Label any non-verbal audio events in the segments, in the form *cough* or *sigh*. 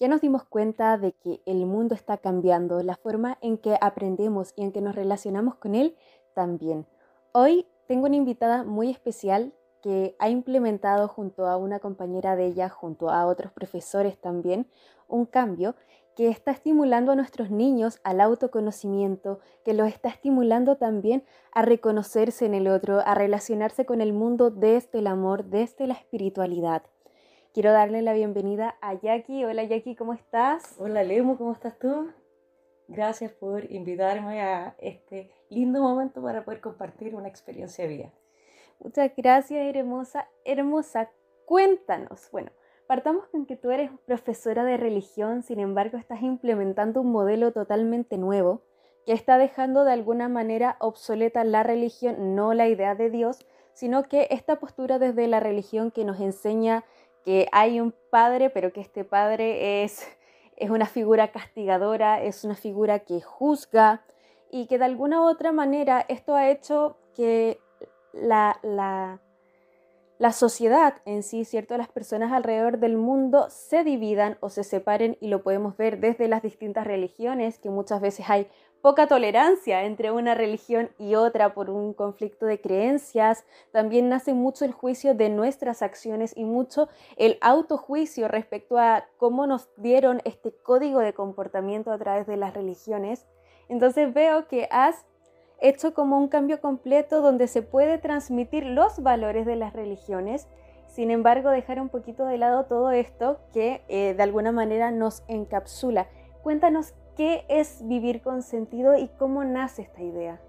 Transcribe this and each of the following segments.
Ya nos dimos cuenta de que el mundo está cambiando, la forma en que aprendemos y en que nos relacionamos con él también. Hoy tengo una invitada muy especial que ha implementado junto a una compañera de ella, junto a otros profesores también, un cambio que está estimulando a nuestros niños al autoconocimiento, que los está estimulando también a reconocerse en el otro, a relacionarse con el mundo desde el amor, desde la espiritualidad. Quiero darle la bienvenida a Jackie. Hola Jackie, ¿cómo estás? Hola Lemo, ¿cómo estás tú? Gracias por invitarme a este lindo momento para poder compartir una experiencia de vida. Muchas gracias, hermosa. Hermosa, cuéntanos. Bueno, partamos con que tú eres profesora de religión, sin embargo estás implementando un modelo totalmente nuevo que está dejando de alguna manera obsoleta la religión, no la idea de Dios, sino que esta postura desde la religión que nos enseña que hay un padre, pero que este padre es, *laughs* es una figura castigadora, es una figura que juzga y que de alguna u otra manera esto ha hecho que la, la, la sociedad en sí, ¿cierto? Las personas alrededor del mundo se dividan o se separen y lo podemos ver desde las distintas religiones, que muchas veces hay poca tolerancia entre una religión y otra por un conflicto de creencias. También nace mucho el juicio de nuestras acciones y mucho el autojuicio respecto a cómo nos dieron este código de comportamiento a través de las religiones. Entonces veo que has hecho como un cambio completo donde se puede transmitir los valores de las religiones, sin embargo dejar un poquito de lado todo esto que eh, de alguna manera nos encapsula. Cuéntanos ¿Qué es vivir con sentido y cómo nace esta idea?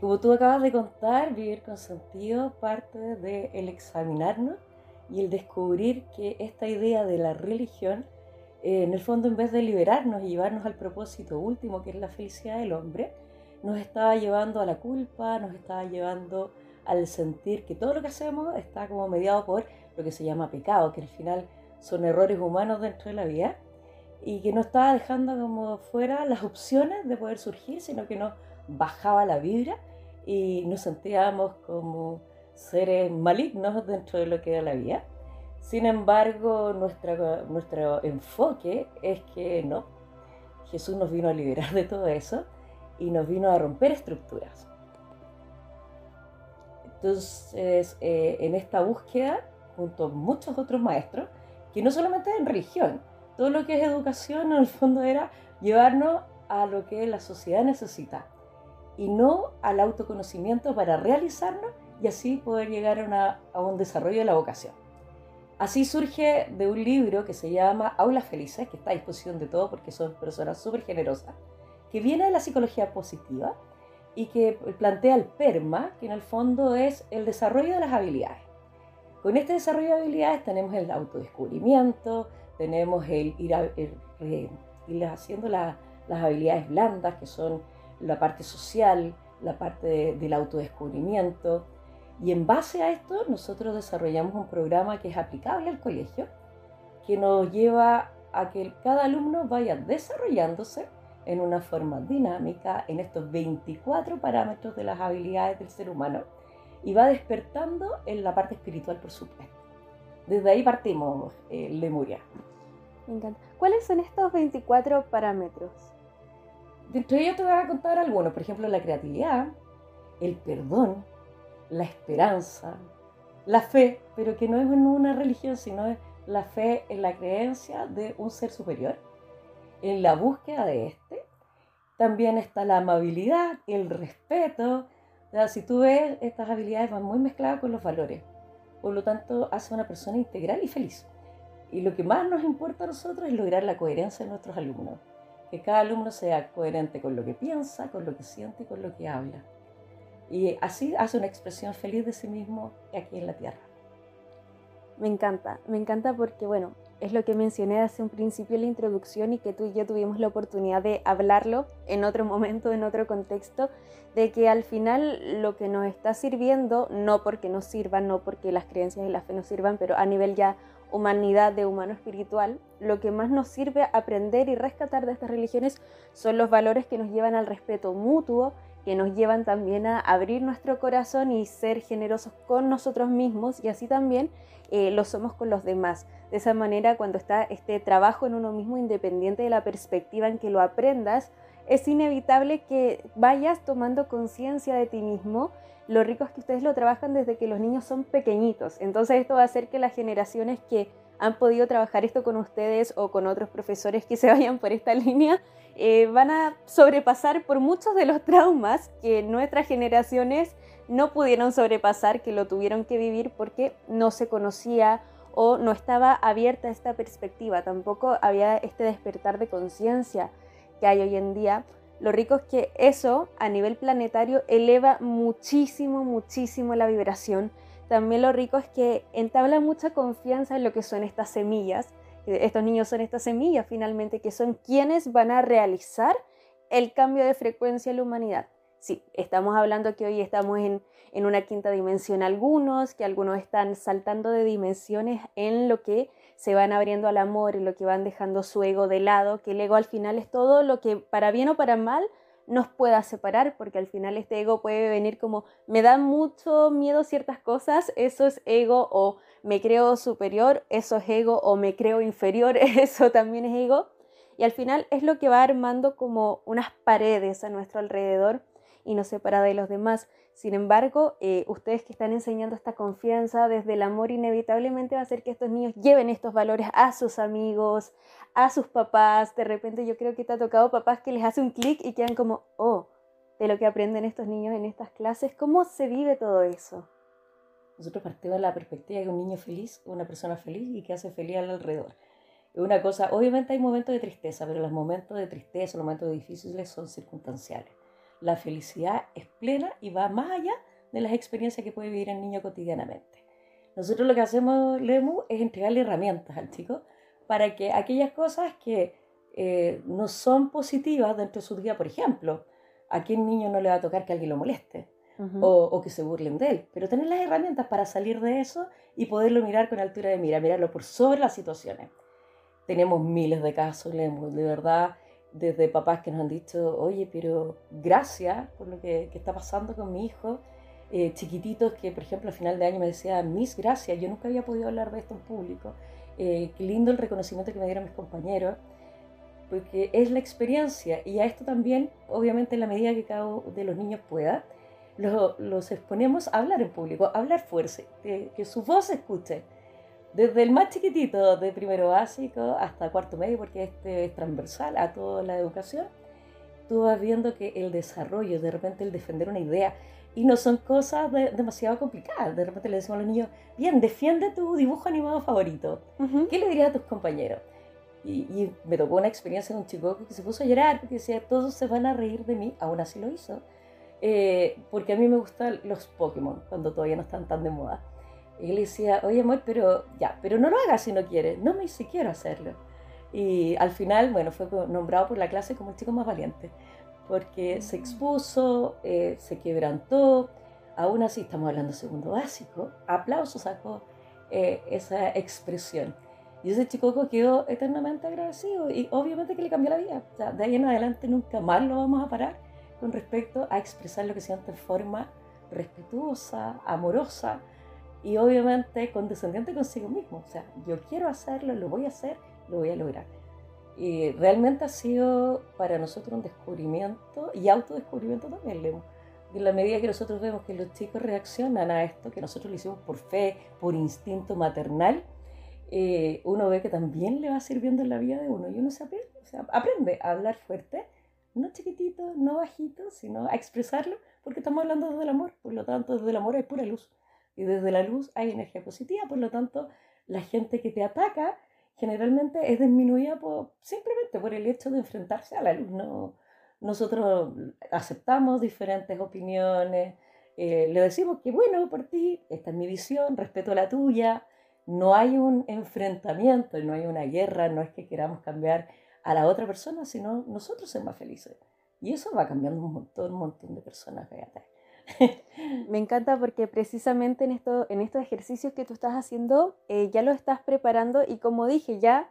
Como tú acabas de contar, vivir con sentido parte del el examinarnos y el descubrir que esta idea de la religión, eh, en el fondo, en vez de liberarnos y llevarnos al propósito último, que es la felicidad del hombre, nos estaba llevando a la culpa, nos estaba llevando al sentir que todo lo que hacemos está como mediado por lo que se llama pecado, que al final son errores humanos dentro de la vida y que no estaba dejando como fuera las opciones de poder surgir, sino que nos bajaba la vibra y nos sentíamos como seres malignos dentro de lo que era la vida. Sin embargo, nuestra, nuestro enfoque es que no, Jesús nos vino a liberar de todo eso y nos vino a romper estructuras. Entonces, eh, en esta búsqueda, junto a muchos otros maestros, que no solamente en religión, todo lo que es educación en el fondo era llevarnos a lo que la sociedad necesita y no al autoconocimiento para realizarnos y así poder llegar a, un desarrollo de la vocación. Así surge de un libro que se llama Aulas Felices, que está a disposición de todos porque son personas súper generosas, que viene de la psicología positiva y que plantea el PERMA, que en el fondo es el desarrollo de las habilidades. Con este desarrollo de habilidades tenemos el autodescubrimiento, tenemos el ir, haciendo las habilidades blandas, que son la parte social, la parte del autodescubrimiento. Y en base a esto, nosotros desarrollamos un programa que es aplicable al colegio, que nos lleva a que cada alumno vaya desarrollándose en una forma dinámica en estos 24 parámetros de las habilidades del ser humano y va despertando en la parte espiritual, por supuesto. Desde ahí partimos, eh, Lemuria. Me encanta. ¿Cuáles son estos 24 parámetros? Dentro de ellos te voy a contar algunos, por ejemplo, la creatividad, el perdón, la esperanza, la fe, pero que no es en una religión, sino es la fe en la creencia de un ser superior, en la búsqueda de este. También está la amabilidad, el respeto. si tú ves, estas habilidades van muy mezcladas con los valores. Por lo tanto, hace una persona integral y feliz. Y lo que más nos importa a nosotros es lograr la coherencia de nuestros alumnos. Que cada alumno sea coherente con lo que piensa, con lo que siente y con lo que habla. Y así hace una expresión feliz de sí mismo aquí en la tierra. Me encanta, me encanta porque, bueno, es lo que mencioné hace un principio en la introducción y que tú y yo tuvimos la oportunidad de hablarlo en otro momento, en otro contexto, de que al final lo que nos está sirviendo, no porque nos sirvan, no porque las creencias y la fe nos sirvan, pero a nivel ya humanidad de humano espiritual, lo que más nos sirve aprender y rescatar de estas religiones son los valores que nos llevan al respeto mutuo, que nos llevan también a abrir nuestro corazón y ser generosos con nosotros mismos y así también eh, lo somos con los demás. De esa manera, cuando está este trabajo en uno mismo, independiente de la perspectiva en que lo aprendas, es inevitable que vayas tomando conciencia de ti mismo. Lo rico es que ustedes lo trabajan desde que los niños son pequeñitos. Entonces esto va a hacer que las generaciones que han podido trabajar esto con ustedes o con otros profesores que se vayan por esta *laughs* línea, eh, van a sobrepasar por muchos de los traumas que nuestras generaciones no pudieron sobrepasar, que lo tuvieron que vivir porque no se conocía o no estaba abierta esta perspectiva, tampoco había este despertar de conciencia que hay hoy en día. Lo rico es que eso a nivel planetario eleva muchísimo, muchísimo la vibración. También lo rico es que entabla mucha confianza en lo que son estas semillas estos niños son estas semillas finalmente, que son quienes van a realizar el cambio de frecuencia en la humanidad. Sí, estamos hablando que hoy estamos en, en una quinta dimensión algunos, que algunos están saltando de dimensiones en lo que se van abriendo al amor, en lo que van dejando su ego de lado, que el ego al final es todo lo que para bien o para mal nos pueda separar, porque al final este ego puede venir como, me da mucho miedo ciertas cosas, eso es ego, o me creo superior, eso es ego, o me creo inferior, *laughs* eso también es ego. Y al final es lo que va armando como unas paredes a nuestro alrededor y nos separa de los demás. Sin embargo, eh, ustedes que están enseñando esta confianza desde el amor, inevitablemente va a hacer que estos niños lleven estos valores a sus amigos, a sus papás. De repente yo creo que te ha tocado papás que les hace un clic y quedan como, oh, de lo que aprenden estos niños en estas clases, ¿cómo se vive todo eso? Nosotros partimos de la perspectiva de un niño feliz una persona feliz y que hace feliz al alrededor. Una cosa, obviamente hay momentos de tristeza, pero los momentos de tristeza, los momentos difíciles son circunstanciales. La felicidad es plena y va más allá de las experiencias que puede vivir el niño cotidianamente. Nosotros lo que hacemos, Lemu, es entregarle herramientas al chico para que aquellas cosas que eh, no son positivas dentro de su día, por ejemplo, a quién niño no le va a tocar que alguien lo moleste o, que se burlen de él, pero tener las herramientas para salir de eso y poderlo mirar con altura de mira, mirarlo por sobre las situaciones. Tenemos miles de casos, de verdad, desde papás que nos han dicho, oye, pero gracias por lo que, está pasando con mi hijo. Eh, chiquititos que, por ejemplo, a final de año me decían, mis gracias, yo nunca había podido hablar de esto en público. Eh, qué lindo el reconocimiento que me dieron mis compañeros, porque es la experiencia y a esto también, obviamente, en la medida que cada uno de los niños pueda, los exponemos a hablar en público, a hablar fuerte, que, su voz se escuche. Desde el más chiquitito, de primero básico hasta cuarto medio, porque este es transversal a toda la educación, tú vas viendo que el desarrollo, de repente el defender una idea, y no son cosas demasiado complicadas. De repente le decimos a los niños, bien, defiende tu dibujo animado favorito. ¿Qué le dirías a tus compañeros? Y, y, me tocó una experiencia de un chico que se puso a llorar porque decía, todos se van a reír de mí, aún así lo hizo. Eh, porque a mí me gustan los Pokémon cuando todavía no están tan de moda. Y él decía, oye amor, pero ya, pero no lo hagas si no quieres. No me hice quiero hacerlo. Y al final, bueno, fue nombrado por la clase como el chico más valiente, porque se expuso, eh, se quebrantó, aún así estamos hablando segundo básico, aplauso sacó eh, esa expresión. Y ese chico quedó eternamente agradecido y obviamente que le cambió la vida. O sea, de ahí en adelante nunca más lo vamos a parar con respecto a expresar lo que siente de forma respetuosa, amorosa y obviamente condescendiente consigo mismo. O sea, yo quiero hacerlo, lo voy a hacer, lo voy a lograr. Y realmente ha sido para nosotros un descubrimiento y autodescubrimiento también, Lemo. En la medida que nosotros vemos que los chicos reaccionan a esto, que nosotros lo hicimos por fe, por instinto maternal, eh, uno ve que también le va sirviendo en la vida de uno y uno se aprende, o sea, aprende a hablar fuerte no chiquitito, no bajito, sino a expresarlo, porque estamos hablando desde el amor, por lo tanto, desde el amor hay pura luz. Y desde la luz hay energía positiva, por lo tanto, la gente que te ataca generalmente es disminuida por, simplemente por el hecho de enfrentarse a la luz. No, nosotros aceptamos diferentes opiniones, eh, le decimos que bueno por ti, esta es mi visión, respeto la tuya, no hay un enfrentamiento, no hay una guerra, no es que queramos cambiar a la otra persona, sino nosotros ser más felices. Y eso va cambiando un montón, un montón de personas, fíjate. *laughs* Me encanta porque precisamente en, esto, en estos ejercicios que tú estás haciendo, eh, ya lo estás preparando y como dije, ya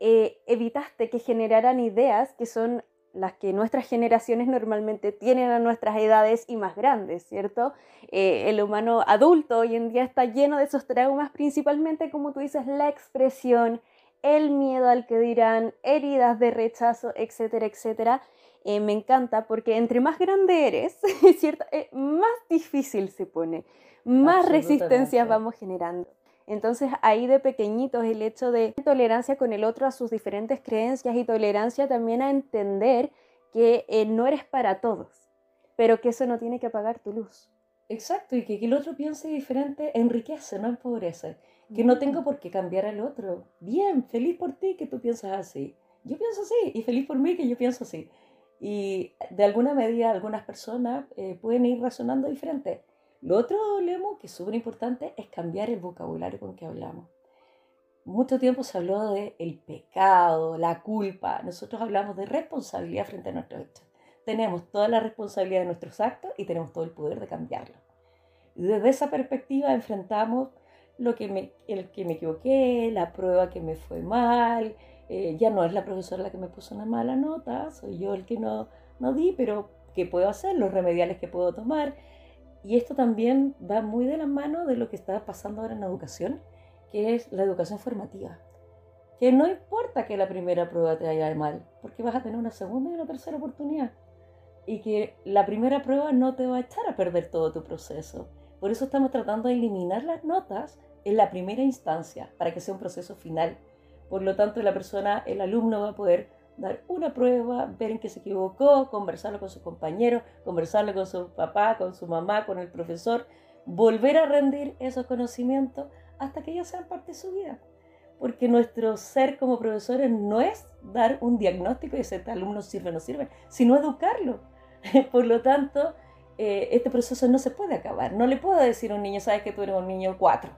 eh, evitaste que generaran ideas que son las que nuestras generaciones normalmente tienen a nuestras edades y más grandes, ¿cierto? Eh, el humano adulto hoy en día está lleno de esos traumas, principalmente como tú dices, la expresión, el miedo al que dirán, heridas de rechazo, etcétera, etcétera. Eh, me encanta porque entre más grande eres. *laughs* Eh, más difícil se pone, más resistencias vamos generando. Entonces ahí de pequeñitos el hecho de tolerancia con el otro a sus diferentes creencias y tolerancia también a entender que eh, no eres para todos, pero que eso no tiene que apagar tu luz. Exacto, y que, que el otro piense diferente enriquece, no empobrece. Que no tengo por qué cambiar al otro. Bien, feliz por ti que tú piensas así. Yo pienso así, y feliz por mí que yo pienso así. Y de alguna medida algunas personas eh, pueden ir razonando diferente. Lo otro, Lemo, que es súper importante, es cambiar el vocabulario con que hablamos. Mucho tiempo se habló de el pecado, la culpa. Nosotros hablamos de responsabilidad frente a nuestros hechos. Tenemos toda la responsabilidad de nuestros actos y tenemos todo el poder de cambiarlo. desde esa perspectiva enfrentamos lo que me, el que me equivoqué, la prueba que me fue mal. Eh, ya no es la profesora la que me puso una mala nota, soy yo el que no, no di, pero ¿qué puedo hacer? Los remediales que puedo tomar y esto también va muy de la mano de lo que está pasando ahora en la educación, que es la educación formativa. Que no importa que la primera prueba te haya mal, porque vas a tener una segunda y una tercera oportunidad. Y que la primera prueba no te va a echar a perder todo tu proceso. Por eso estamos tratando de eliminar las notas en la primera instancia, para que sea un proceso final. Por lo tanto, la persona, el alumno va a poder dar una prueba, ver en qué se equivocó, conversarlo con sus compañeros, conversarlo con su papá, con su mamá, con el profesor, volver a rendir esos conocimientos hasta que ellos sean parte de su vida. Porque nuestro ser como profesores no es dar un diagnóstico y decir, este alumno sirve o no sirve, sino educarlo. *laughs* Por lo tanto, eh, este proceso no se puede acabar. No le puedo decir a un niño, sabes que tú eres un niño cuatro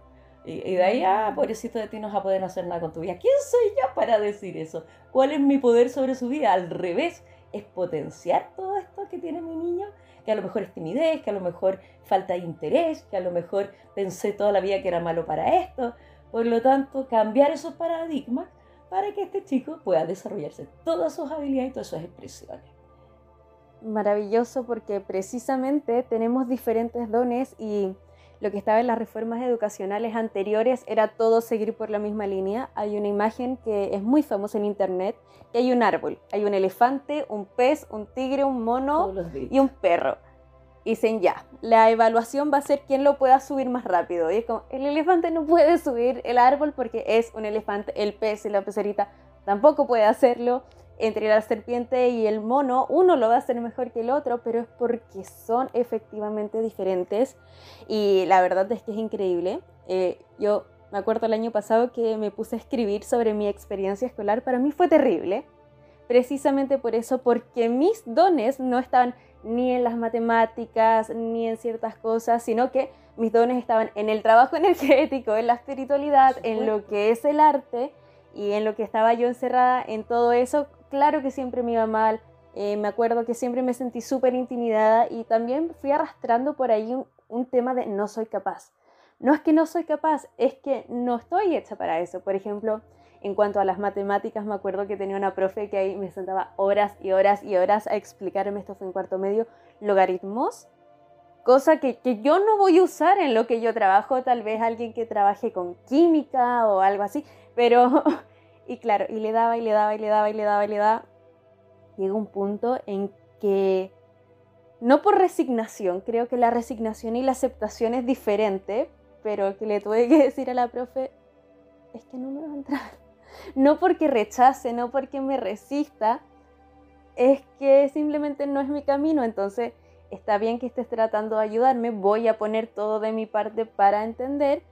y, de ahí, ah, pobrecito de ti, no vas a poder hacer nada con tu vida. ¿Quién soy yo para decir eso? ¿Cuál es mi poder sobre su vida? Al revés, es potenciar todo esto que tiene mi niño, que a lo mejor es timidez, que a lo mejor falta de interés, que a lo mejor pensé toda la vida que era malo para esto. Por lo tanto, cambiar esos paradigmas para que este chico pueda desarrollarse todas sus habilidades y todas sus expresiones. Maravilloso porque precisamente tenemos diferentes dones y lo que estaba en las reformas educacionales anteriores era todo seguir por la misma línea. Hay una imagen que es muy famosa en internet, que hay un árbol, hay un elefante, un pez, un tigre, un mono y un perro. Y dicen ya, la evaluación va a ser quién lo pueda subir más rápido. Y es como, el elefante no puede subir el árbol porque es un elefante, el pez y la pecerita tampoco puede hacerlo entre la serpiente y el mono, uno lo va a hacer mejor que el otro, pero es porque son efectivamente diferentes. Y la verdad es que es increíble. Eh, yo me acuerdo el año pasado que me puse a escribir sobre mi experiencia escolar. Para mí fue terrible, precisamente por eso, porque mis dones no estaban ni en las matemáticas, ni en ciertas cosas, sino que mis dones estaban en el trabajo *laughs* energético, en la espiritualidad, en lo que es el arte y en lo que estaba yo encerrada en todo eso claro que siempre me iba mal, eh, me acuerdo que siempre me sentí súper intimidada y también fui arrastrando por ahí un, tema de no soy capaz. No es que no soy capaz, es que no estoy hecha para eso. Por ejemplo, en cuanto a las matemáticas, me acuerdo que tenía una profe que ahí me sentaba horas y horas y horas a explicarme, esto fue en cuarto medio, logaritmos, cosa que, que, yo no voy a usar en lo que yo trabajo, tal vez alguien que trabaje con química o algo así, pero *laughs* Y claro, y le daba y le daba y le daba y le daba y le daba. Llega un punto en que, no por resignación, creo que la resignación y la aceptación es diferente, pero que le tuve que decir a la profe, es que no me va a entrar. No porque rechace, no porque me resista, es que simplemente no es mi camino. Entonces, está bien que estés tratando de ayudarme, voy a poner todo de mi parte para entender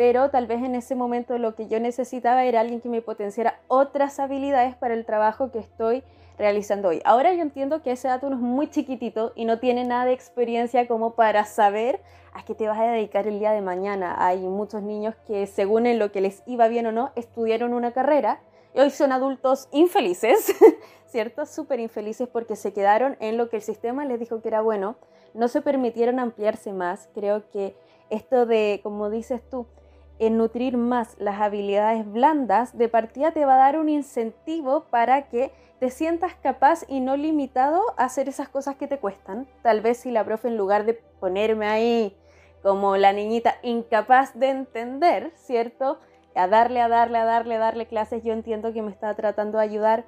pero tal vez en ese momento lo que yo necesitaba era alguien que me potenciara otras habilidades para el trabajo que estoy realizando hoy. Ahora yo entiendo que ese dato es muy chiquitito y no tiene nada de experiencia como para saber a qué te vas a dedicar el día de mañana. Hay muchos niños que según en lo que les iba bien o no, estudiaron una carrera y hoy son adultos infelices, *laughs* ¿cierto? Súper infelices porque se quedaron en lo que el sistema les dijo que era bueno, no se permitieron ampliarse más. Creo que esto de, como dices tú, en nutrir más las habilidades blandas, de partida te va a dar un incentivo para que te sientas capaz y no limitado a hacer esas cosas que te cuestan. Tal vez si la profe en lugar de ponerme ahí como la niñita incapaz de entender, ¿cierto? A darle, a darle, a darle, a darle clases, yo entiendo que me está tratando de ayudar,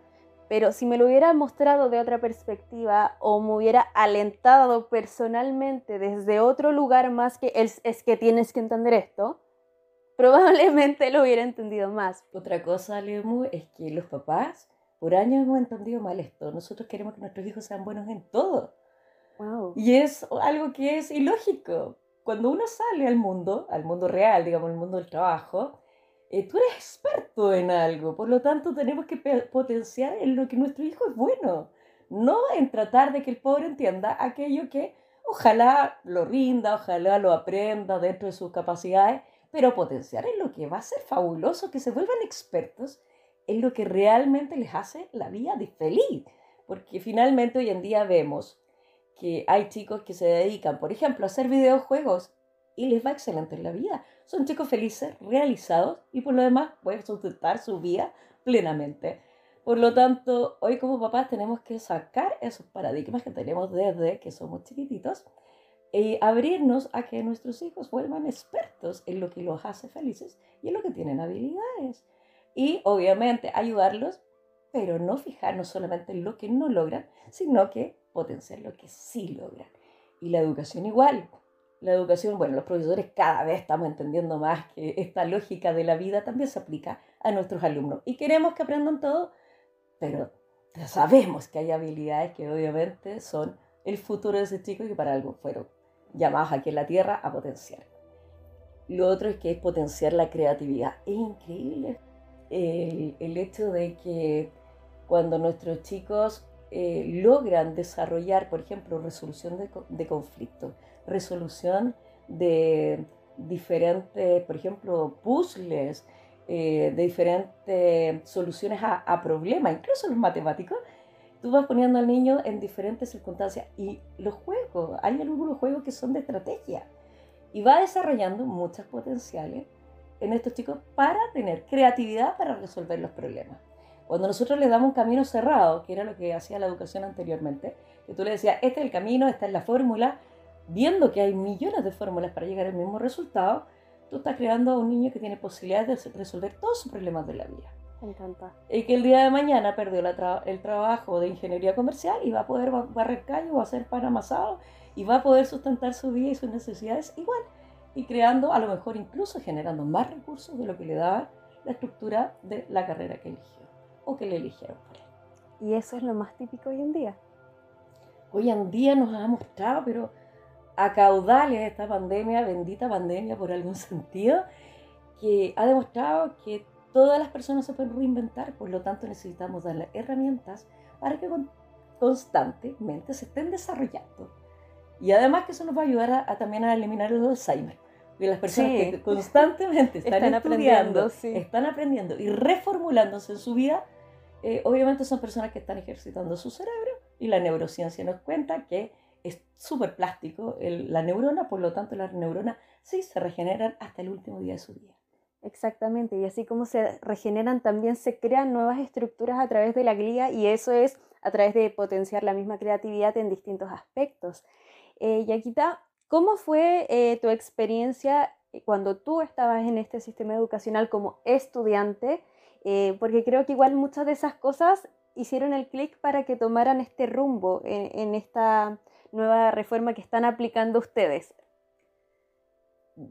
pero si me lo hubiera mostrado de otra perspectiva o me hubiera alentado personalmente desde otro lugar más que es, es que tienes que entender esto, probablemente lo hubiera entendido más. Otra cosa, Lemu, es que los papás por años hemos entendido mal esto. Nosotros queremos que nuestros hijos sean buenos en todo. Wow. Y es algo que es ilógico. Cuando uno sale al mundo, al mundo real, digamos, el mundo del trabajo, eh, tú eres experto en algo. Por lo tanto, tenemos que potenciar en lo que nuestro hijo es bueno. No en tratar de que el pobre entienda aquello que ojalá lo rinda, ojalá lo aprenda dentro de sus capacidades, pero potenciar en lo que va a ser fabuloso, que se vuelvan expertos en lo que realmente les hace la vida feliz. Porque finalmente hoy en día vemos que hay chicos que se dedican, por ejemplo, a hacer videojuegos y les va excelente en la vida. Son chicos felices, realizados y por lo demás pueden sustentar su vida plenamente. Por lo tanto, hoy como papás tenemos que sacar esos paradigmas que tenemos desde que somos chiquititos y abrirnos a que nuestros hijos vuelvan expertos en lo que los hace felices y en lo que tienen habilidades. Y obviamente ayudarlos, pero no fijarnos solamente en lo que no logran, sino que potenciar lo que sí logran. Y la educación igual. La educación, bueno, los profesores cada vez estamos entendiendo más que esta lógica de la vida también se aplica a nuestros alumnos. Y queremos que aprendan todo, pero sabemos que hay habilidades que obviamente son el futuro de ese chico y que para algo fueron llamados aquí en la Tierra a potenciar. Lo otro es que es potenciar la creatividad. Es increíble el, el hecho de que cuando nuestros chicos eh, logran desarrollar, por ejemplo, resolución de, de conflictos, resolución de diferentes, por ejemplo, puzzles, eh, de diferentes soluciones a, a, problemas, incluso los matemáticos, tú vas poniendo al niño en diferentes circunstancias y los juegos, hay algunos juegos que son de estrategia y va desarrollando muchas potenciales en estos chicos para tener creatividad para resolver los problemas. Cuando nosotros les damos un camino cerrado, que era lo que hacía la educación anteriormente, que tú le decías, este es el camino, esta es la fórmula, viendo que hay millones de fórmulas para llegar al mismo resultado, tú estás creando a un niño que tiene posibilidades de resolver todos sus problemas de la vida. Me encanta. Y que el día de mañana perdió tra el trabajo de ingeniería comercial y va a poder barrer callo, va a hacer pan amasado y va a poder sustentar su vida y sus necesidades igual y creando, a lo mejor incluso generando más recursos de lo que le daba la estructura de la carrera que eligió o que le eligieron por él. Y eso es lo más típico hoy en día. Hoy en día nos ha mostrado, pero a caudales esta pandemia, bendita pandemia por algún *laughs* sentido, que ha demostrado que todas las personas se pueden reinventar, por lo tanto necesitamos darle herramientas para que constantemente se estén desarrollando. Y además que eso nos va a ayudar a, a también a eliminar el Alzheimer. Porque las personas Sí. que *laughs* constantemente están, Están estudiando, aprendiendo, sí. están aprendiendo y reformulándose en su vida, eh, obviamente son personas que están ejercitando su cerebro y la neurociencia nos cuenta que es súper plástico el- la neurona, por lo tanto las neuronas sí se regeneran hasta el último día de su vida. Exactamente, y así como se regeneran, también se crean nuevas estructuras a través de la glía y eso es a través de potenciar la misma creatividad en distintos aspectos. Eh, Yaquita, ¿cómo fue eh, tu experiencia cuando tú estabas en este sistema educacional como estudiante? Eh, porque creo que igual muchas de esas cosas hicieron el clic para que tomaran este rumbo en, en esta nueva reforma que están aplicando ustedes.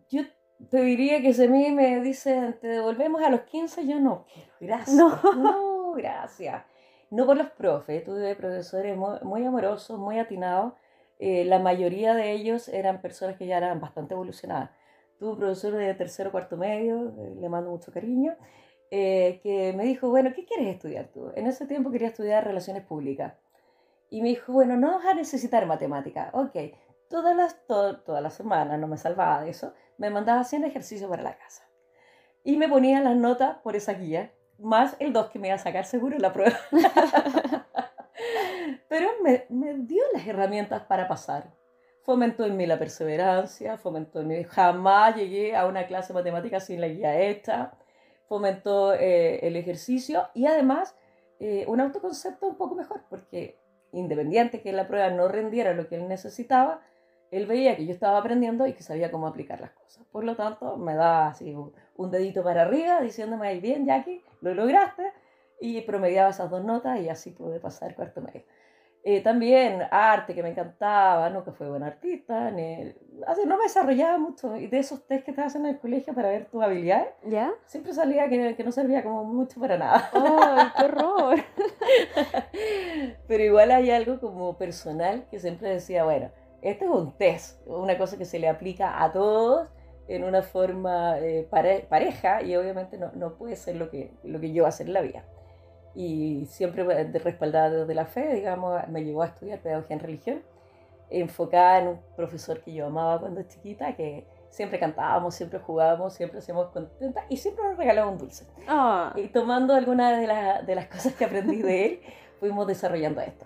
Yo te diría que si a mí me dicen, te devolvemos a los 15, yo no quiero, gracias. No. *laughs* No, gracias. No por los profes, tuve profesores muy, muy amorosos, muy atinados. Eh, la mayoría de ellos eran personas que ya eran bastante evolucionadas. Tuve un profesor de tercero o cuarto medio, eh, le mando mucho cariño, eh, que me dijo, bueno, ¿qué quieres estudiar tú? En ese tiempo quería estudiar relaciones públicas. Y me dijo, bueno, no vas a necesitar matemática. Ok, todas las, to- todas las semanas, no me salvaba de eso, me mandaba haciendo ejercicio para la casa. Y me ponía las notas por esa guía, más el 2 que me iba a sacar seguro en la prueba. *laughs* Pero me, me dio las herramientas para pasar. fomentó en mí la perseverancia, fomentó en mí, jamás llegué a una clase de matemáticas sin la guía esta, fomentó eh, el ejercicio y además eh, un autoconcepto un poco mejor, porque independiente que la prueba no rendiera lo que él necesitaba, él veía que yo estaba aprendiendo y que sabía cómo aplicar las cosas. Por lo tanto, me daba así un, dedito para arriba diciéndome, ahí bien, Jackie, lo lograste, y promediaba esas dos notas y así pude pasar cuarto medio. Eh, también arte, que me encantaba, no que fue buen artista, ni, así, no me desarrollaba mucho. Y de esos test que te hacen en el colegio para ver tus habilidades, ¿Ya? siempre salía que, que no servía como mucho para nada. ¡Ay, qué horror! *laughs* Pero igual hay algo como personal que siempre decía, bueno, este es un test, una cosa que se le aplica a todos en una forma eh, pareja y obviamente no, no, puede ser lo que, lo que yo hacer en la vida y siempre respaldada de la fe, digamos, me llevó a estudiar pedagogía en religión, enfocada en un profesor que yo amaba cuando chiquita, que siempre cantábamos, siempre jugábamos, siempre hacíamos contentas y siempre nos regalaba un dulce. Ah. Y tomando algunas de, de las cosas que aprendí de él, fuimos desarrollando esto.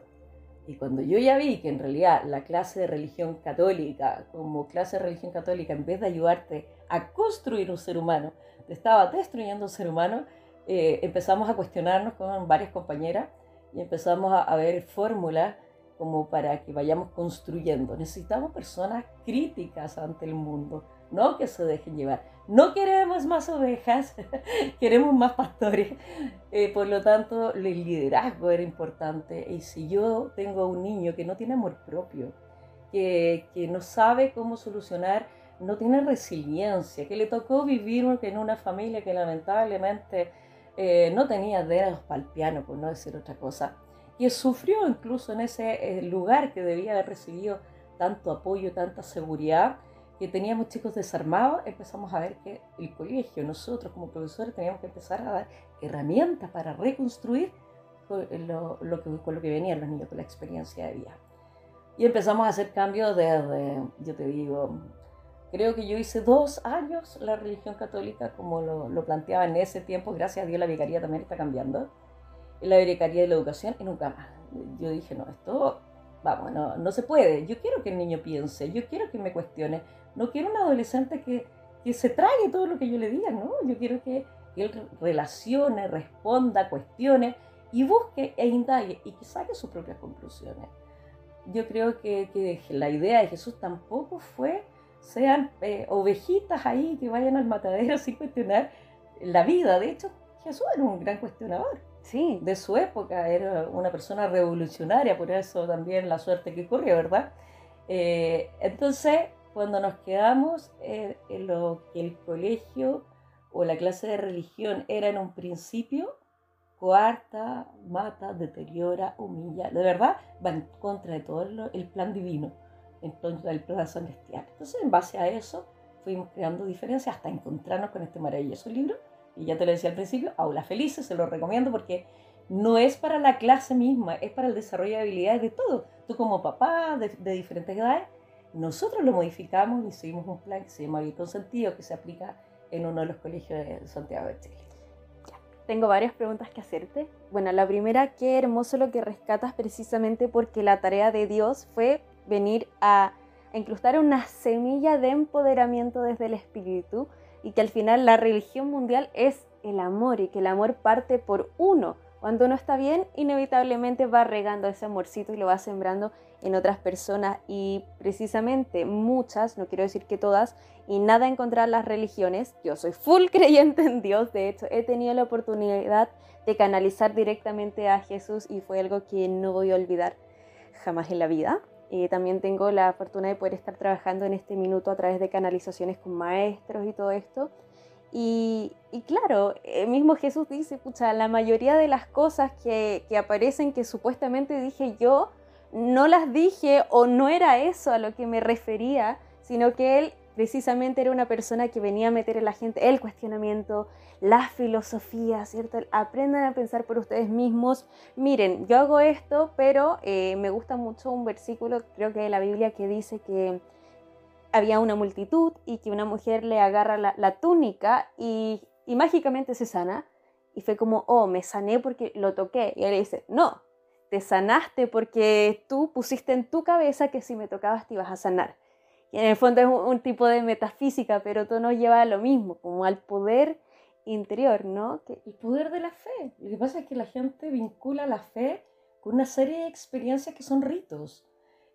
Y cuando yo ya vi que en realidad la clase de religión católica, como clase de religión católica, en vez de ayudarte a construir un ser humano, te estaba destruyendo un ser humano, eh, empezamos a cuestionarnos con varias compañeras y empezamos a, ver fórmulas como para que vayamos construyendo. Necesitamos personas críticas ante el mundo, no que se dejen llevar. No queremos más ovejas, *laughs* queremos más pastores. Eh, por lo tanto, el liderazgo era importante. Y si yo tengo un niño que no tiene amor propio, que, que no sabe cómo solucionar, no tiene resiliencia, que le tocó vivir en una familia que lamentablemente eh, no tenía dedos para el piano, por no decir otra cosa, que sufrió incluso en ese eh, lugar que debía haber recibido tanto apoyo, tanta seguridad, que teníamos chicos desarmados, empezamos a ver que el colegio, nosotros como profesores teníamos que empezar a dar herramientas para reconstruir con lo, que, con lo que venían los niños, con la experiencia de vida. Y empezamos a hacer cambios desde, yo te digo, Creo que yo hice dos años la religión católica como lo, lo, planteaba en ese tiempo. Gracias a Dios la vicaría también está cambiando. La vicaría de la educación y nunca más. Yo dije, no, esto, vamos, no, no se puede. Yo quiero que el niño piense, yo quiero que me cuestione. No quiero un adolescente que, que se trague todo lo que yo le diga, ¿no? Yo quiero que él relacione, responda, cuestione y busque e indague y que saque sus propias conclusiones. Yo creo que, que la idea de Jesús tampoco fue sean eh, ovejitas ahí que vayan al matadero *laughs* sin cuestionar la vida. De hecho, Jesús era un gran cuestionador. Sí. De su época, era una persona revolucionaria, por eso también la suerte que corrió, ¿verdad? Eh, entonces, cuando nos quedamos en lo que el colegio o la clase de religión era en un principio, coarta, mata, deteriora, humilla, de verdad va en contra de todo el plan divino entonces el plan celestial. Entonces, en base a eso, fuimos creando diferencias hasta encontrarnos con este maravilloso libro. Y ya te lo decía al principio, Aula Felices, se lo recomiendo porque no es para la clase misma, es para el desarrollo de habilidades de todo. Tú como papá de, diferentes edades, nosotros lo modificamos y seguimos un plan que se llama Vida Sentido, que se aplica en uno de los colegios de Santiago de Chile. Tengo varias preguntas que hacerte. Bueno, la primera, qué hermoso lo que rescatas precisamente porque la tarea de Dios fue venir a, incrustar una semilla de empoderamiento desde el espíritu y que al final la religión mundial es el amor y que el amor parte por uno. Cuando uno está bien, inevitablemente va regando ese amorcito y lo va sembrando en otras personas y precisamente muchas, no quiero decir que todas, y nada en contra de las religiones, yo soy full *laughs* creyente en Dios, de hecho he tenido la oportunidad de canalizar directamente a Jesús y fue algo que no voy a olvidar jamás en la vida. Eh, también tengo la fortuna de poder estar trabajando en este minuto a través de canalizaciones con maestros y todo esto. Y, claro, el mismo Jesús dice, pucha, la mayoría de las cosas que, aparecen que supuestamente dije yo, no las dije o no era eso a lo que me refería, sino que Él precisamente era una persona que venía a meter en la gente el cuestionamiento, la filosofía, ¿cierto? Aprendan a pensar por ustedes mismos. Miren, yo hago esto, pero eh, me gusta mucho un versículo, creo que de la Biblia, que dice que había una multitud y que una mujer le agarra la, túnica y, mágicamente se sana. Y fue como, oh, me sané porque lo toqué. Y él dice, no, te sanaste porque tú pusiste en tu cabeza que si me tocabas te ibas a sanar. Y en el fondo es un, tipo de metafísica, pero todo nos lleva a lo mismo, como al poder interior, ¿no? Que... El poder de la fe. Lo que pasa es que la gente vincula la fe con una serie de experiencias que son ritos.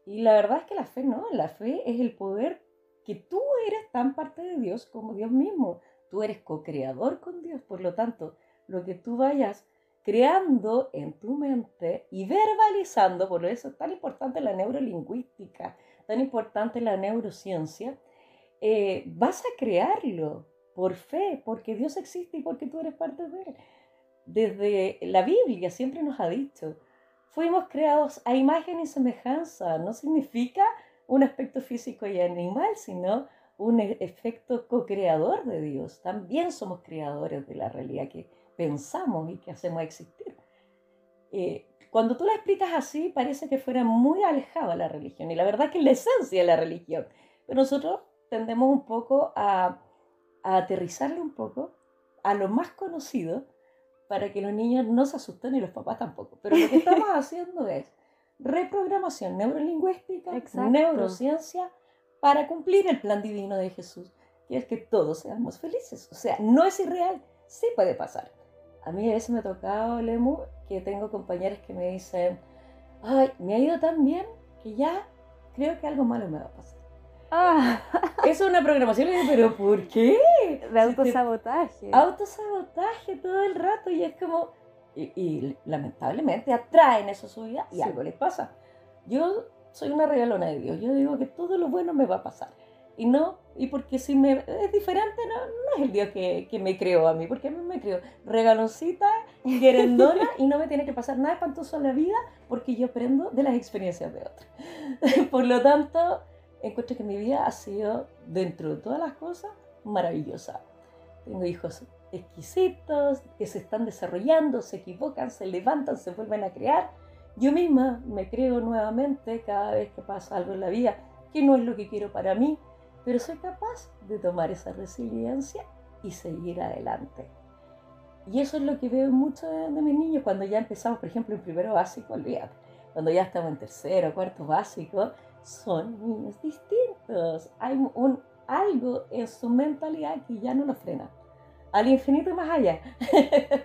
Y la verdad es que la fe no, la fe es el poder que tú eres tan parte de Dios como Dios mismo. Tú eres co-creador con Dios, por lo tanto, lo que tú vayas creando en tu mente y verbalizando, por eso es tan importante la neurolingüística, tan importante la neurociencia, eh, vas a crearlo por fe, porque Dios existe y porque tú eres parte de Él. Desde la Biblia siempre nos ha dicho, fuimos creados a imagen y semejanza, no significa un aspecto físico y animal, sino un e-, efecto co-creador de Dios. También somos creadores de la realidad que pensamos y que hacemos existir. Eh, cuando tú la explicas así, parece que fuera muy alejada la religión, y la verdad que es la esencia de la religión. Pero nosotros tendemos un poco a, a aterrizarle un poco a lo más conocido para que los niños no se asusten y los papás tampoco. Pero lo que estamos *laughs* haciendo es reprogramación neurolingüística, neurociencia, para cumplir el plan divino de Jesús, que es que todos seamos felices. O sea, no es irreal, sí puede pasar. A mí a veces me ha tocado, Lemu, que tengo compañeros que me dicen, ay, me ha ido tan bien que ya creo que algo malo me va a pasar. Ah. Es una programación, pero ¿por qué? De autosabotaje. Autosabotaje todo el rato y es como, y, lamentablemente atraen eso a su vida y algo les pasa. Yo soy una regalona de Dios, yo digo que todo lo bueno me va a pasar. Y no, y porque si me es diferente, no, no es el Dios que, que, me creó a mí, porque a mí me creó regaloncita, querendona, *laughs* y no me tiene que pasar nada espantoso en la vida, porque yo aprendo de las experiencias de otros. *laughs* Por lo tanto, encuentro que mi vida ha sido, dentro de todas las cosas, maravillosa. Tengo hijos exquisitos, que se están desarrollando, se equivocan, se levantan, se vuelven a crear. Yo misma me creo nuevamente cada vez que pasa algo en la vida que no es lo que quiero para mí, pero soy capaz de tomar esa resiliencia y seguir adelante. Y eso es lo que veo mucho de, mis niños cuando ya empezamos, por ejemplo, en primero básico, olvídate, cuando ya estamos en tercero, cuarto básico, son niños distintos. Hay un, algo en su mentalidad que ya no lo frena al infinito y más allá. *laughs*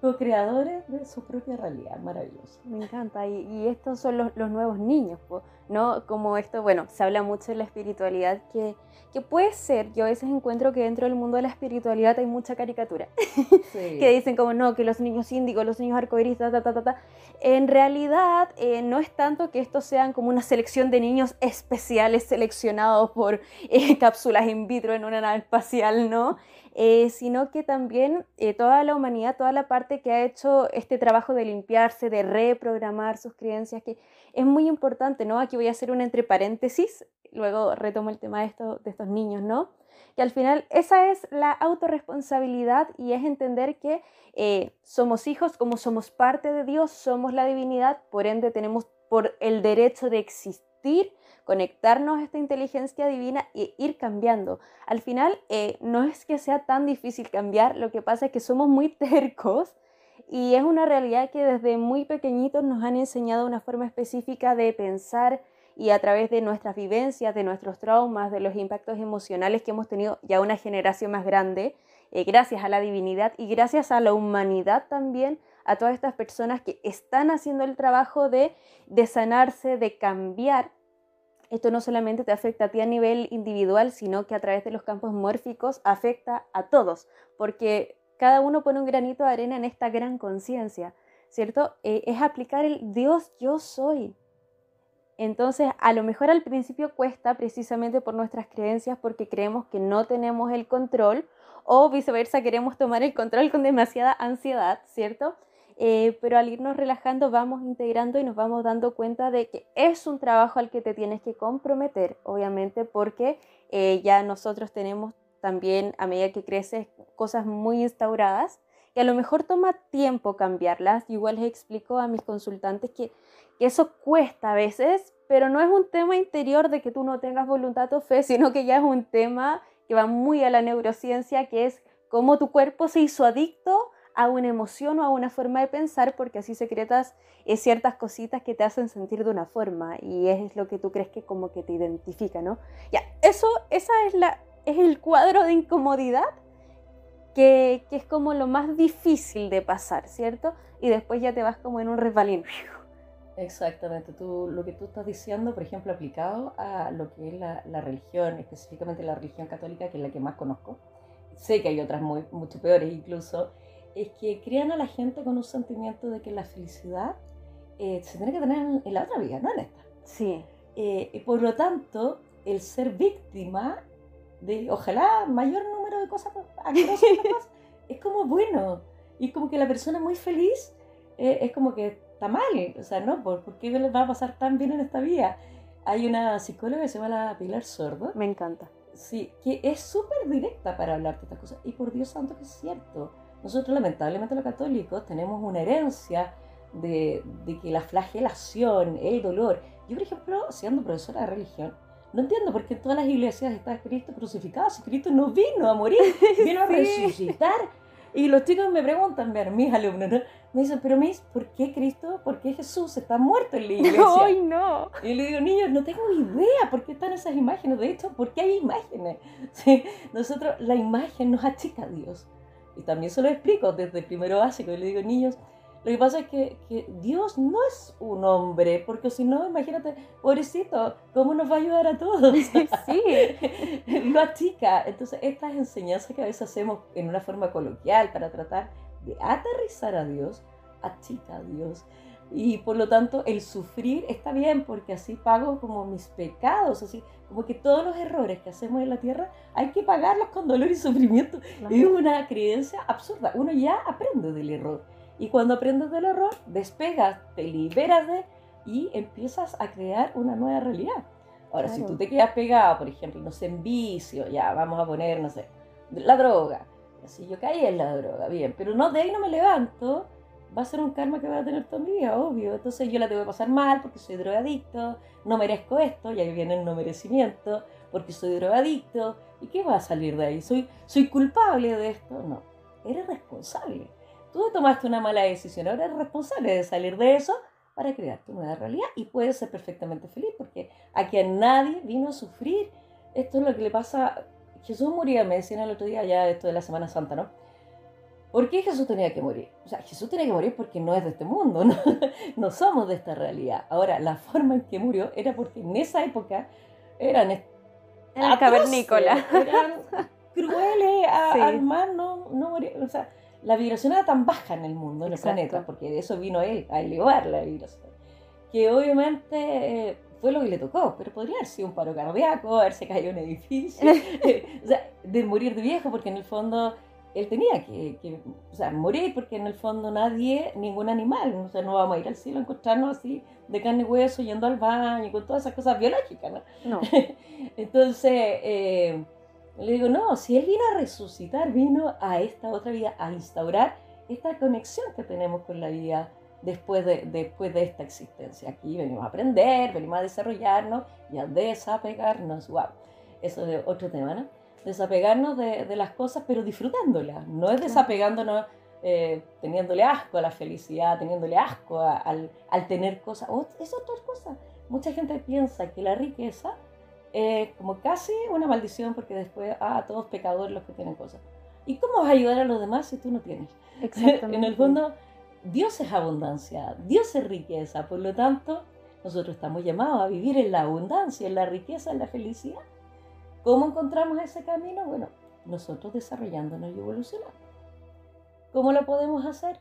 Co-creadores de su propia realidad, maravilloso. Me encanta, y, estos son los, nuevos niños, ¿no? Como esto, bueno, se habla mucho de la espiritualidad que, que puede ser, yo a veces encuentro que dentro del mundo de la espiritualidad hay mucha caricatura, *laughs* que dicen como no, que los niños índigos, los niños arcoíris, ta, ta, ta, ta, En realidad eh, no es tanto que estos sean como una selección de niños especiales seleccionados por eh, cápsulas in vitro en una nave espacial, ¿no? Eh, sino que también eh, toda la humanidad, toda la parte que ha hecho este trabajo de limpiarse, de reprogramar sus creencias, que es muy importante, ¿no? Aquí voy a hacer un entre paréntesis, luego retomo el tema de, esto, de estos niños, ¿no? Que al final esa es la autorresponsabilidad y es entender que eh, somos hijos, como somos parte de Dios, somos la divinidad, por ende tenemos por el derecho de existir conectarnos a esta inteligencia divina e ir cambiando. Al final, eh, no es que sea tan difícil cambiar, lo que pasa es que somos muy *laughs* tercos y es una realidad que desde muy pequeñitos nos han enseñado una forma específica de pensar y a través de nuestras vivencias, de nuestros traumas, de los impactos emocionales que hemos tenido ya una generación más grande, eh, gracias a la divinidad y gracias a la humanidad también, a todas estas personas que están haciendo el trabajo de, de sanarse, de cambiar esto no solamente te afecta a ti a nivel individual, sino que a través de los campos mórficos afecta a todos, porque cada uno pone un granito de arena en esta gran conciencia, ¿cierto? Eh, es aplicar el Dios yo soy. Entonces, a lo mejor al principio cuesta precisamente por nuestras creencias, porque creemos que no tenemos el control, o viceversa, queremos tomar el control con demasiada ansiedad, ¿cierto? Eh, pero al irnos relajando vamos integrando y nos vamos dando cuenta de que es un trabajo al que te tienes que comprometer, obviamente, porque eh, ya nosotros tenemos también, a medida que creces, cosas muy instauradas y a lo mejor toma tiempo cambiarlas. Igual les explico a mis consultantes que eso cuesta a veces, pero no es un tema interior de que tú no tengas voluntad o fe, sino que ya es un tema que va muy a la neurociencia, que es cómo tu cuerpo se hizo adicto a una emoción o a una forma de pensar porque así secretas es ciertas cositas que te hacen sentir de una forma y es lo que tú crees que como que te identifica, ¿no? Ya, eso, esa es la, es el cuadro de incomodidad que, que es como lo más difícil de pasar, ¿cierto? Y después ya te vas como en un resbalín. Exactamente, tú, lo que tú estás diciendo, por ejemplo, aplicado a lo que es la, la, religión, específicamente la religión católica, que es la que más conozco, sé que hay otras muy, mucho peores incluso, es que crean a la gente con un sentimiento de que la felicidad eh, se tiene que tener en, la otra vida, no en esta. Sí. Eh, y por lo tanto, el ser víctima de, ojalá, mayor número de cosas *laughs* es como bueno. Y como que la persona muy feliz eh, es como que está mal. O sea, no, ¿por, ¿por qué les va a pasar tan bien en esta vida? Hay una psicóloga que se llama la Pilar Sordo. Me encanta. Sí, que es súper directa para hablar de estas cosas. Y por Dios santo que es cierto. Nosotros lamentablemente los católicos tenemos una herencia de, de, que la flagelación, el dolor. Yo, por ejemplo, siendo profesora de religión, no entiendo por qué en todas las iglesias está Cristo crucificado. Si Cristo no vino a morir, *laughs* vino a resucitar. Y los chicos me preguntan, mis alumnos, ¿no? me dicen, pero mis, ¿por qué Cristo, por qué Jesús está muerto en la *laughs* iglesia? ¡Ay, no! Y le digo, niños, no tengo idea por qué están esas imágenes. De hecho, ¿por qué hay imágenes? *laughs* ¿Sí? Nosotros, la imagen nos achica a Dios. Y también se lo explico desde primero básico. Y le digo, niños, lo que pasa es que, que, Dios no es un hombre, porque si no, imagínate, pobrecito, ¿cómo nos va a ayudar a todos? *laughs* sí. *laughs* lo achica. Entonces, estas enseñanzas que a veces hacemos en una forma coloquial para tratar de aterrizar a Dios, achica a Dios. Y por lo tanto, el sufrir está bien, porque así pago como mis pecados, así como que todos los errores que hacemos en la tierra hay que pagarlos con dolor y sufrimiento. Es una creencia absurda. Uno ya aprende del error. Y cuando aprendes del error, despegas, te liberas de y empiezas a crear una nueva realidad. Ahora, si tú te quedas pegado, por ejemplo, no sé, en vicio, ya vamos a poner, no sé, la droga. Si yo caí en la droga, bien, pero no, de ahí no me levanto, va a ser un karma que va a tener toda mi vida, obvio. Entonces yo la tengo que pasar mal porque soy drogadicto, no merezco esto, y ahí viene el no merecimiento, porque soy drogadicto. ¿Y qué va a salir de ahí? ¿Soy, soy culpable de esto? No, eres responsable. Tú tomaste una mala decisión, ahora eres responsable de salir de eso para crear tu nueva realidad y puedes ser perfectamente feliz porque aquí a nadie vino a sufrir. Esto es lo que le pasa. Jesús murió, me decían el otro día, ya esto de la Semana Santa, ¿no? ¿Por qué Jesús tenía que morir? O sea, Jesús tenía que morir porque no es de este mundo, no, *laughs* no somos de esta realidad. Ahora, la forma en que murió era porque en esa época eran. Era cavernícola. Eran *laughs* crueles a, sí. no, no morir. O sea, la vibración era tan baja en el mundo, en el planeta, porque de eso vino él, a elevar la vibración, que obviamente eh, fue lo que le tocó, pero podría haber sido un paro cardíaco, haberse caído en un edificio, *laughs* o sea, de morir de viejo, porque en el fondo él tenía que, que, o sea, morir, porque en el fondo nadie, ningún animal, o sea, no vamos a ir al cielo a encontrarnos así, de carne y hueso, yendo al baño, con todas esas cosas biológicas, ¿no? No. *laughs* Entonces, eh, le digo, no, si Él vino a resucitar, vino a esta otra vida, a instaurar esta conexión que tenemos con la vida después de, después de esta existencia. Aquí venimos a aprender, venimos a desarrollarnos y a desapegarnos. Wow, eso es otro tema, ¿no? Desapegarnos de, de las cosas, pero disfrutándolas. No es desapegándonos eh, teniéndole asco a la felicidad, teniéndole asco a, al, al, tener cosas. Oh, es otra cosa. Mucha gente piensa que la riqueza es como casi una maldición porque después, ah, todos pecadores los que tienen cosas. ¿Y cómo vas a ayudar a los demás si tú no tienes? Exactamente. *laughs* en el fondo, Dios es abundancia, Dios es riqueza, por lo tanto, nosotros estamos llamados a vivir en la abundancia, en la riqueza, en la felicidad. ¿Cómo encontramos ese camino? Bueno, nosotros desarrollándonos y evolucionando. ¿Cómo lo podemos hacer?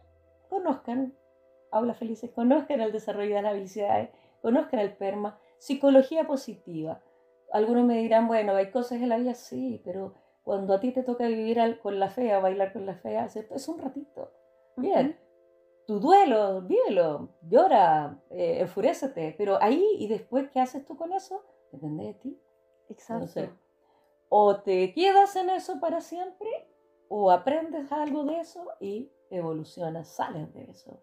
Conozcan Aula Felices, conozcan el desarrollo de las habilidades, conozcan el PERMA, psicología positiva, algunos me dirán, bueno, hay cosas en la vida, sí, pero cuando a ti te toca vivir con la fea, bailar con la fea, es un ratito. Bien, tu duelo, vívelo, llora, eh, enfurécete, pero ahí y después, ¿qué haces tú con eso? Depende de ti. Exacto. O te quedas en eso para siempre, o aprendes algo de eso y evolucionas, sales de eso.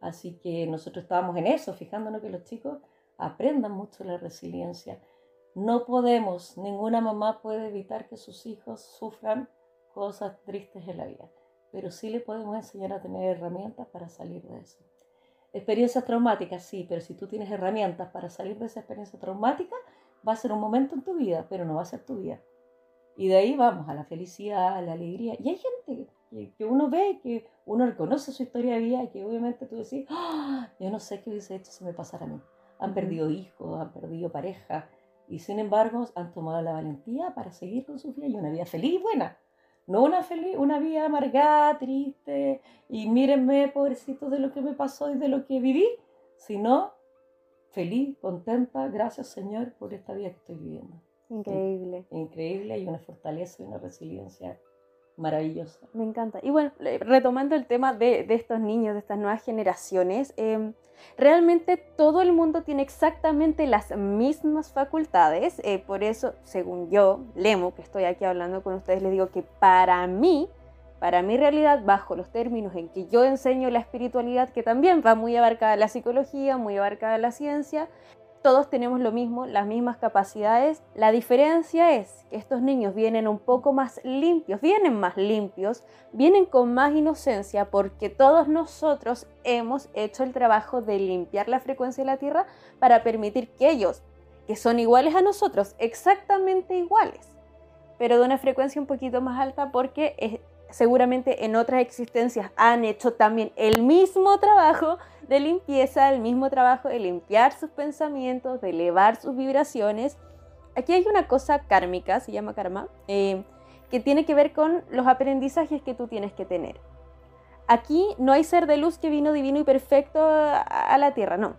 Así que nosotros estábamos en eso, fijándonos que los chicos aprendan mucho la resiliencia no podemos, ninguna mamá puede evitar que sus hijos sufran cosas tristes en la vida. pero sí le podemos enseñar a tener herramientas para salir de eso. Experiencias traumáticas, sí, pero si tú tienes herramientas para salir de esa experiencia traumática, va a ser un momento en tu vida, pero no va a ser tu vida. Y de ahí vamos a la felicidad, a la alegría. Y hay gente que, uno ve, que uno reconoce su historia de vida y que obviamente tú decís, ¡Ah! yo no sé qué hubiese hecho si me pasara a mí. Han perdido hijos, han perdido pareja, y sin embargo han tomado la valentía para seguir con su vida y una vida feliz y buena. No una, feliz, una vida amargada, triste, y mírenme, pobrecitos, de lo que me pasó y de lo que viví, sino feliz, contenta, gracias Señor por esta vida que estoy viviendo. Increíble. Increíble y una fortaleza y una resiliencia maravillosa. Me encanta. Y bueno, retomando el tema de, de estos niños, de estas nuevas generaciones, eh, Realmente todo el mundo tiene exactamente las mismas facultades, eh, por eso, según yo, Lemo, que estoy aquí hablando con ustedes, les digo que para mí, para mi realidad, bajo los términos en que yo enseño la espiritualidad, que también va muy abarcada la psicología, muy abarcada la ciencia, todos tenemos lo mismo, las mismas capacidades. La diferencia es que estos niños vienen un poco más limpios, vienen más limpios, vienen con más inocencia porque todos nosotros hemos hecho el trabajo de limpiar la frecuencia de la Tierra para permitir que ellos, que son iguales a nosotros, exactamente iguales, pero de una frecuencia un poquito más alta porque seguramente en otras existencias han hecho también el mismo trabajo de limpieza, el mismo trabajo de limpiar sus pensamientos, de elevar sus vibraciones. Aquí hay una cosa kármica, se llama karma, eh, que tiene que ver con los aprendizajes que tú tienes que tener. Aquí no hay ser de luz que vino divino y perfecto a la tierra, no.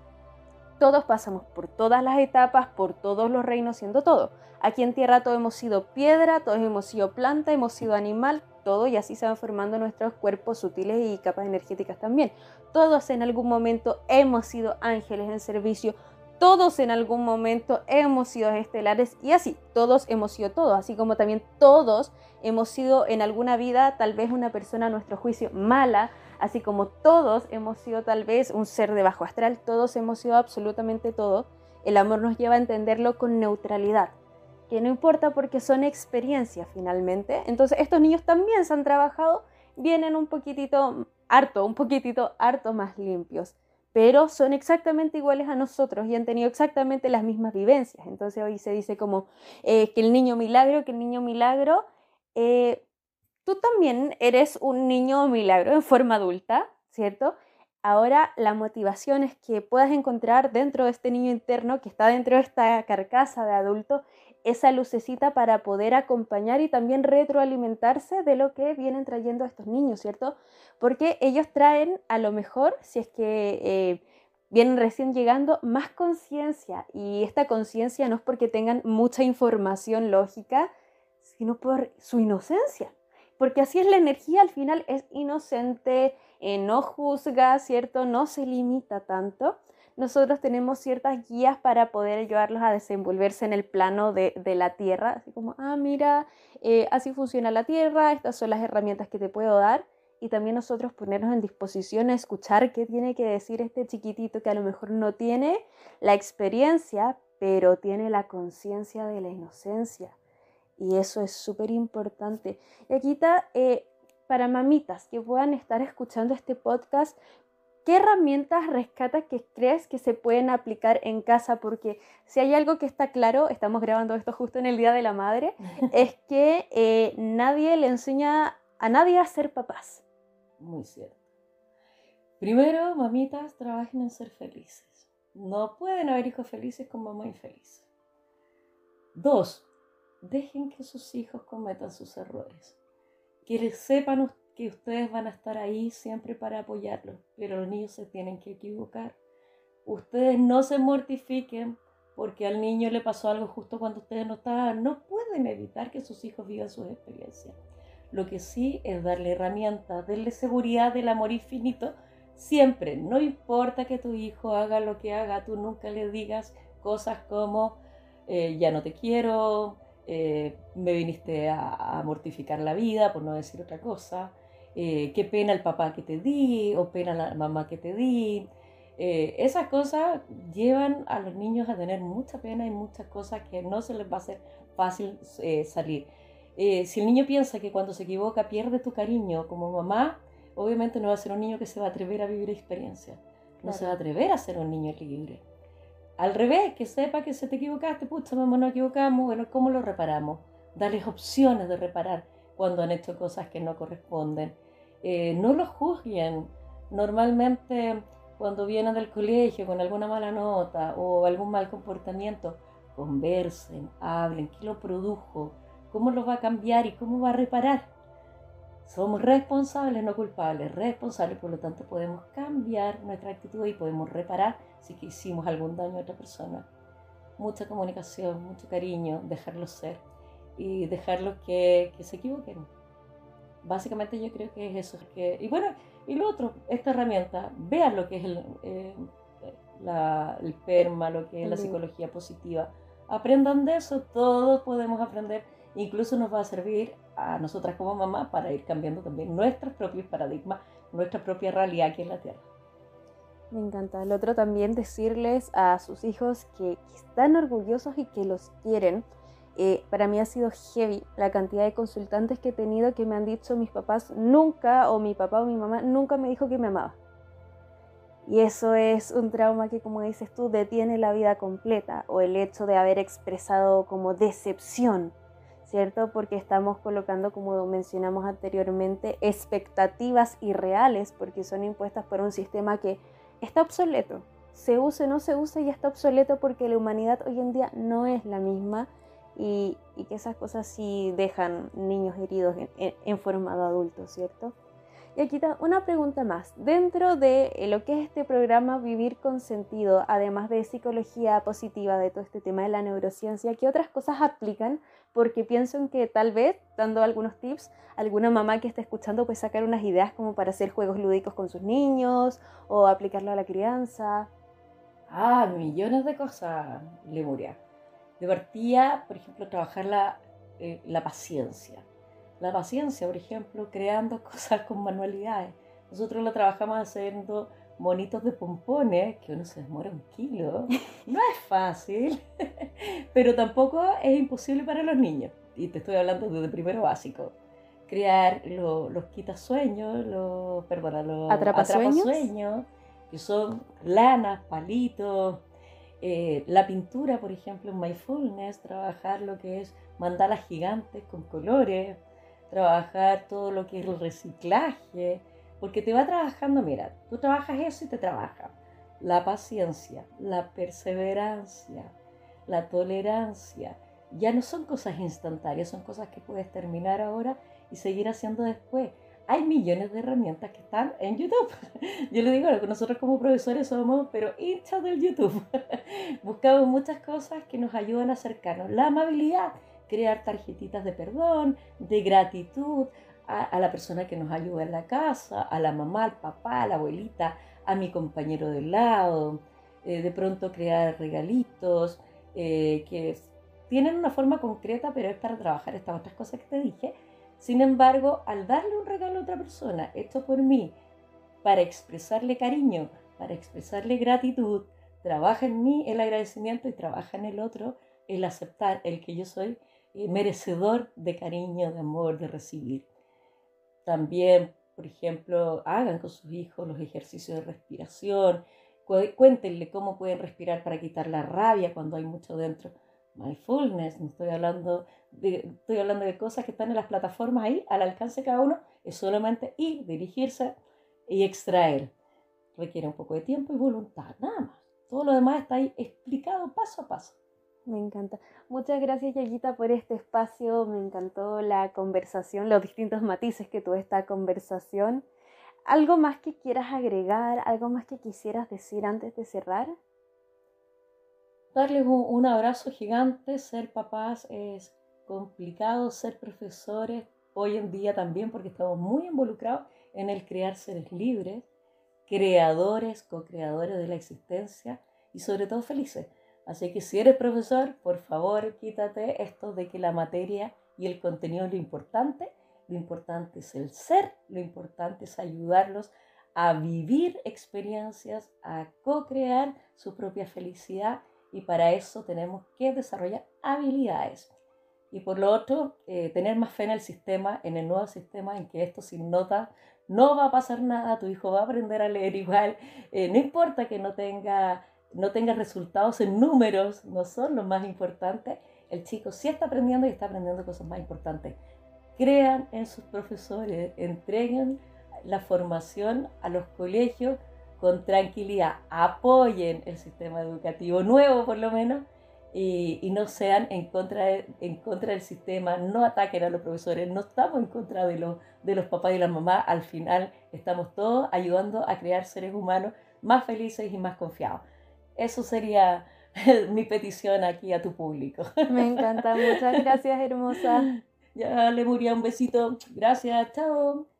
Todos pasamos por todas las etapas, por todos los reinos, siendo todo. Aquí en tierra todos hemos sido piedra, todos hemos sido planta, hemos sido animal, todo y así se van formando nuestros cuerpos sutiles y capas energéticas también. Todos en algún momento hemos sido ángeles en servicio, todos en algún momento hemos sido estelares y así, todos hemos sido todos, así como también todos hemos sido en alguna vida tal vez una persona a nuestro juicio mala, así como todos hemos sido tal vez un ser de bajo astral, todos hemos sido absolutamente todo. El amor nos lleva a entenderlo con neutralidad que no importa porque son experiencias finalmente. Entonces estos niños también se han trabajado, vienen un poquitito harto, un poquitito harto más limpios, pero son exactamente iguales a nosotros y han tenido exactamente las mismas vivencias. Entonces hoy se dice como eh, que el niño milagro, que el niño milagro, eh, tú también eres un niño milagro en forma adulta, ¿cierto? Ahora la motivación es que puedas encontrar dentro de este niño interno que está dentro de esta carcasa de adulto esa lucecita para poder acompañar y también retroalimentarse de lo que vienen trayendo estos niños, ¿cierto? Porque ellos traen a lo mejor, si es que eh, vienen recién llegando, más conciencia y esta conciencia no es porque tengan mucha información lógica, sino por su inocencia. Porque así es la energía, al final es inocente, eh, no juzga, ¿cierto? No se limita tanto nosotros tenemos ciertas guías para poder ayudarlos a desenvolverse en el plano de, la tierra, así como, ah, mira, eh, así funciona la tierra, estas son las herramientas que te puedo dar. Y también nosotros ponernos en disposición a escuchar qué tiene que decir este chiquitito que a lo mejor no tiene la experiencia, pero tiene la conciencia de la inocencia. Y eso es súper importante. Y aquí está, eh, para mamitas que puedan estar escuchando este podcast, ¿Qué herramientas rescatas que crees que se pueden aplicar en casa? Porque si hay algo que está claro, estamos grabando esto justo en el Día de la Madre, *laughs* es que eh, nadie le enseña a nadie a ser papás. Muy cierto. Primero, mamitas, trabajen en ser felices. No pueden haber hijos felices con mamá infeliz. Dos, dejen que sus hijos cometan sus errores. Que les sepan ustedes que ustedes van a estar ahí siempre para apoyarlos, pero los niños se tienen que equivocar. Ustedes no se mortifiquen porque al niño le pasó algo justo cuando ustedes no estaban. No pueden evitar que sus hijos vivan sus experiencias. Lo que sí es darle herramientas, darle seguridad del amor infinito. Siempre, no importa que tu hijo haga lo que haga, tú nunca le digas cosas como eh, ya no te quiero, eh, me viniste a, a, mortificar la vida, por no decir otra cosa. Eh, qué pena el papá que te di o pena la mamá que te di. Eh, esas cosas llevan a los niños a tener mucha pena y muchas cosas que no se les va a hacer fácil eh, salir. Si el niño piensa que cuando se equivoca pierde tu cariño como mamá, obviamente no va a ser un niño que se va a atrever a vivir experiencia. No se va a atrever a ser un niño libre. Al revés, que sepa que se te equivocaste, pucha, mamá, nos equivocamos, bueno, ¿cómo lo reparamos? Darles opciones de reparar cuando han hecho cosas que no corresponden. Eh, no los juzguen. Normalmente cuando vienen del colegio con alguna mala nota o algún mal comportamiento, conversen, hablen, qué lo produjo, cómo lo va a cambiar y cómo va a reparar. Somos responsables, no culpables, responsables, por lo tanto podemos cambiar nuestra actitud y podemos reparar si hicimos algún daño a otra persona. Mucha comunicación, mucho cariño, dejarlos ser y dejarlos que, que se equivoquen. Básicamente yo creo que es eso. Que, y bueno, y lo otro, esta herramienta, vean lo que es el, eh, el PERMA, lo que es la psicología positiva. Aprendan de eso, todos podemos aprender. Incluso nos va a servir a nosotras como mamá para ir cambiando también nuestros propios paradigmas, nuestra propia realidad aquí en la Tierra. Me encanta. El otro también decirles a sus hijos que están orgullosos y que los quieren. Eh, para mí ha sido heavy la cantidad de consultantes que he tenido que me han dicho mis papás nunca, o mi papá o mi mamá nunca me dijo que me amaba. Y eso es un trauma que, como dices tú, detiene la vida completa, o el hecho de haber expresado como decepción ¿cierto? Porque estamos colocando, como mencionamos anteriormente, expectativas irreales, porque son impuestas por un sistema que está obsoleto. Se use o no se use y está obsoleto porque la humanidad hoy en día no es la misma y, que esas cosas sí dejan niños heridos en, en formado adulto, ¿cierto? Y aquí está una pregunta más. Dentro de eh, lo que es este programa Vivir con Sentido, además de psicología positiva, de todo este tema de la neurociencia, ¿qué otras cosas aplican? Porque pienso en que tal vez, dando algunos tips, alguna mamá que esté escuchando puede sacar unas ideas como para hacer juegos lúdicos con sus niños o aplicarlo a la crianza. Ah, millones de cosas, Lemuria. De partida, por ejemplo, trabajar la, eh, la paciencia la paciencia, por ejemplo, creando *laughs* cosas con manualidades. Nosotros lo trabajamos haciendo monitos de pompones, que uno se demora un kilo. *laughs* No es fácil, *laughs* pero tampoco es imposible para los niños. Y te estoy hablando desde primero básico. Crear los quitasueños, los, perdona, los atrapasueños, que son lanas, palitos. Eh, la pintura, por ejemplo, en Mindfulness, trabajar lo que es mandalas gigantes con colores trabajar todo lo que es el reciclaje, porque te va trabajando, mira, tú trabajas eso y te trabaja la paciencia, la perseverancia, la tolerancia. Ya no son cosas instantáneas, son cosas que puedes terminar ahora y seguir haciendo después. Hay millones de herramientas que están en YouTube. *laughs* Yo le digo que nosotros como profesores somos, pero hinchas del YouTube. *laughs* Buscamos muchas cosas que nos ayudan a acercarnos. La amabilidad crear tarjetitas de perdón, de gratitud a, la persona que nos ayuda en la casa, a la mamá, al papá, a la abuelita, a mi compañero de lado, eh, de pronto crear regalitos eh, que tienen una forma concreta, pero es para trabajar estas otras cosas que te dije. Sin embargo, al darle un regalo a otra persona, esto por mí, para expresarle cariño, para expresarle gratitud, trabaja en mí el agradecimiento y trabaja en el otro el aceptar el que yo soy eh, merecedor de cariño, de amor, de recibir. También, por ejemplo, hagan con sus hijos los ejercicios de respiración, cuéntenle cómo pueden respirar para quitar la rabia cuando hay mucho dentro. Mindfulness, no estoy hablando de, estoy hablando de cosas que están en las plataformas ahí, al alcance de cada uno, es solamente ir, dirigirse y extraer. Requiere un poco de tiempo y voluntad, nada más. Todo lo demás está ahí explicado paso a paso. Me encanta. Muchas gracias, Yayita, por este espacio. Me encantó la conversación, los distintos matices que tuvo esta conversación. ¿Algo más que quieras agregar? ¿Algo más que quisieras decir antes de cerrar? Darles un, abrazo gigante. Ser papás es complicado, ser profesores hoy en día también, porque estamos muy involucrados en el crear seres libres, creadores, co-creadores de la existencia y sobre todo felices Así que si eres profesor, por favor, quítate esto de que la materia y el contenido es lo importante. Lo importante es el ser, lo importante es ayudarlos a vivir experiencias, a co-crear su propia felicidad y para eso tenemos que desarrollar habilidades. Y por lo otro, eh, tener más fe en el sistema, en el nuevo sistema, en que esto sin nota no va a pasar nada, tu hijo va a aprender a leer igual, eh, no importa que no tenga, no tenga resultados en números, no son los más importantes, el chico sí está aprendiendo y está aprendiendo cosas más importantes. Crean en sus profesores, entreguen la formación a los colegios con tranquilidad, apoyen el sistema educativo nuevo por lo menos y, no sean en contra, en contra del sistema, no ataquen a los profesores, no estamos en contra de, los de los papás y las mamás, al final estamos todos ayudando a crear seres humanos más felices y más confiados. Eso sería *laughs* mi petición aquí a tu público. *laughs* Me encanta, muchas gracias hermosa. Ya, le Lemuria, un besito. Gracias, chao.